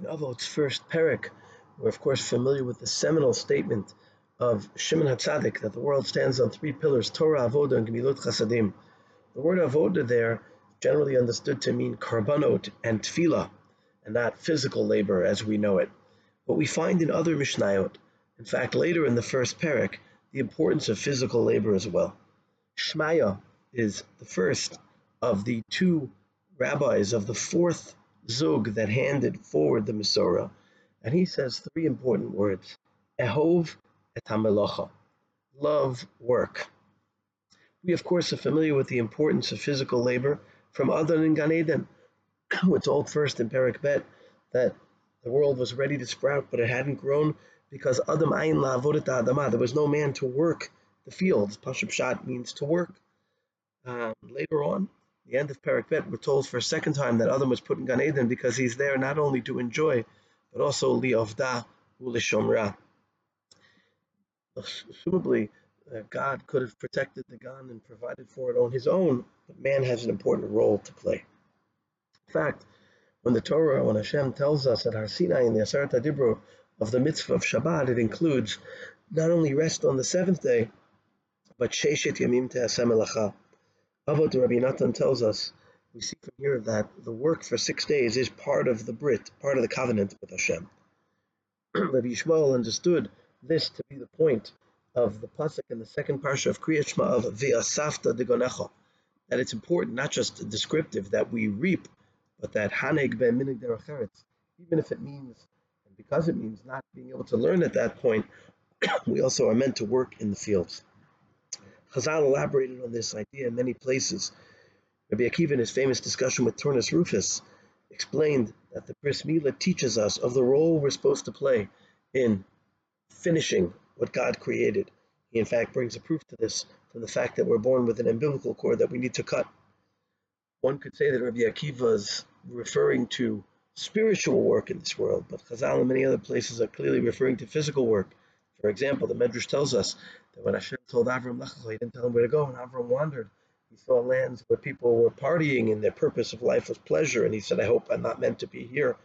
In Avot's first parak, we're of course familiar with the seminal statement of Shimon HaTzadik that the world stands on three pillars, Torah, Avodah, and Gemilut Chasadim. The word Avodah there generally understood to mean karbanot and tefillah, and not physical labor as we know it. But we find in other Mishnayot, in fact later in the first parak, the importance of physical labor as well. Shmaya is the first of the two rabbis of the fourth Zug that handed forward the Masorah, and he says three important words: Ehov et hamelacha, love work. We of course are familiar with the importance of physical labor from Adam and Gan Eden. We're first in Perak Bet that the world was ready to sprout, but it hadn't grown because Adam Ayin La Adama. There was no man to work the fields. Pashup Shat means to work. Um, later on, the end of Perak Bet, we're told for a second time that Adam was put in Gan Eden because he's there not only to enjoy, but also li'ovda u'lishomra. Assumably, uh, God could have protected the Gan and provided for it on his own, but man has an important role to play. In fact, when the Torah, when Hashem tells us at Har Sinai in the Aseret Dibro of the mitzvah of Shabbat, it includes not only rest on the seventh day, but Sheshet Yamim Te'asem Elacha, Avot Rabbi Natan tells us, we see from here that the work for six days is part of the Brit, part of the covenant with Hashem. Rabbi Yishmael understood this to be the point of the pasuk in the second parsha of Kriyat Shema of V'asafta degonecha, that it's important, not just descriptive, that we reap, but that haneg ben minig derecheretz, even if it means, and because it means not being able to learn at that point, we also are meant to work in the fields. Chazal elaborated on this idea in many places. Rabbi Akiva, in his famous discussion with Turnus Rufus, explained that the Bris Milah teaches us of the role we're supposed to play in finishing what God created. He, in fact, brings a proof to this from the fact that we're born with an umbilical cord that we need to cut. One could say that Rabbi Akiva is referring to spiritual work in this world, but Chazal and many other places are clearly referring to physical work. For example, the Medrash tells us that when Hashem told Avram Lech Lecha, he didn't tell him where to go, and Avram wandered. He saw lands where people were partying and their purpose of life was pleasure, and he said, I hope I'm not meant to be here.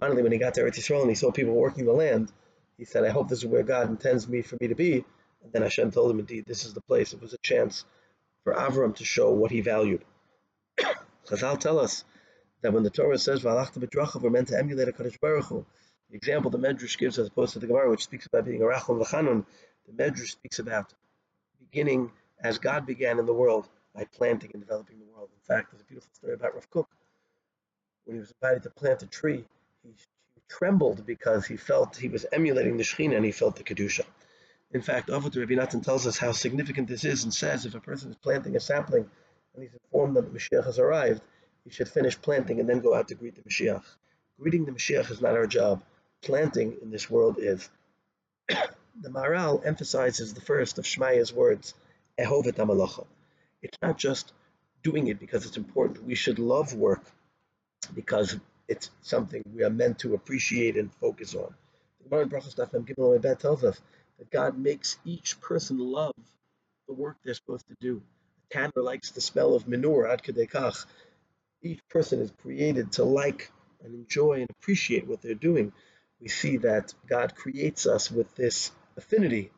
Finally, when he got to Eretz Yisrael and he saw people working the land, he said, I hope this is where God intends me for me to be. And then Hashem told him, indeed, this is the place. It was a chance for Avram to show what he valued. Chazal tell us that when the Torah says, we're meant to emulate a Baruch Hu, the example the Medrash gives as opposed to the Gemara, which speaks about being a Rachum V'chanun, the Medrash speaks about beginning as God began in the world by planting and developing the world. In fact, there's a beautiful story about Rav Kook. When he was invited to plant a tree, he, he trembled because he felt he was emulating the Shekhinah and he felt the Kedusha. In fact, Avot Rabbi Natan tells us how significant this is and says if a person is planting a sapling and he's informed that the Mashiach has arrived, he should finish planting and then go out to greet the Mashiach. Greeting the Mashiach is not our job planting in this world is. the Maharal emphasizes the first of Shmaya's words, Ehov et hamelacha. It's not just doing it because it's important. We should love work because it's something we are meant to appreciate and focus on. The Gemara in Brachos Daf tells us that God makes each person love the work they're supposed to do. A tanner likes the smell of manure, ad kedekach. Each person is created to like and enjoy and appreciate what they're doing we see that God creates us with this affinity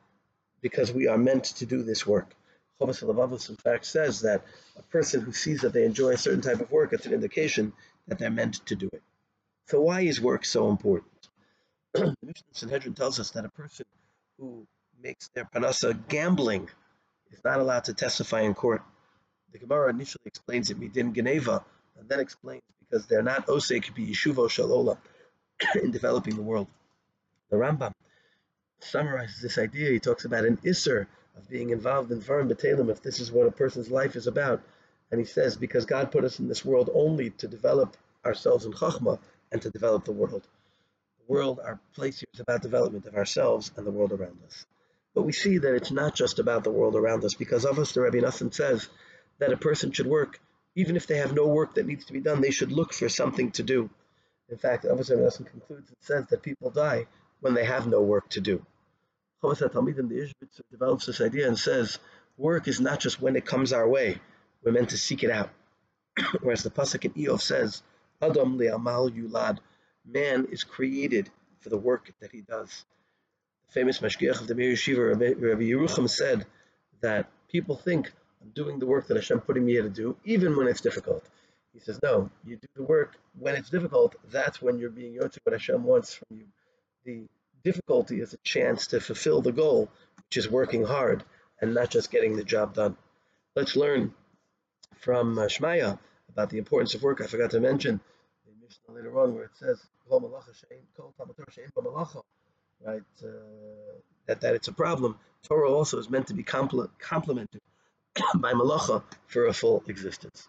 because we are meant to do this work. Chovos HaLevavos, in fact, says that a person who sees that they enjoy a certain type of work, it's an indication that they're meant to do it. So why is work so important? the Mishnah Sanhedrin tells us that a person who makes their parnasa gambling is not allowed to testify in court. The Gemara initially explains it midin geneva, and then explains because they're not osek bi yeshuvo shalola in developing the world. The Rambam summarizes this idea. He talks about an isser of being involved in Varim B'Talim, if this is what a person's life is about. And he says, because God put us in this world only to develop ourselves in Chachma and to develop the world. The world, our place here is about development of ourselves and the world around us. But we see that it's not just about the world around us, because of us, the Rabbi Nathan says that a person should work, even if they have no work that needs to be done, they should look for something to do. In fact, Avos Hashem concludes and says that people die when they have no work to do. Chovos HaTalmidim, the Ishbitzer, develops this idea and says, work is not just when it comes our way, we're meant to seek it out. Whereas the Pasuk in Iyov says, Adam le'amal yulad, Man is created for the work that he does. The famous Mashgiach of the Mir Yeshiva, Rabbi Yerucham, said that people think I'm doing the work that Hashem putting me here to do, even when it's difficult. He says, no, you do the work when it's difficult. That's when you're being yotze what Hashem wants from you. The difficulty is a chance to fulfill the goal, which is working hard and not just getting the job done. Let's learn from uh, Shmaya about the importance of work. I forgot to mention the Mishnah later on where it says, right, uh, that, that it's a problem. Torah also is meant to be complemented by malacha for a full existence.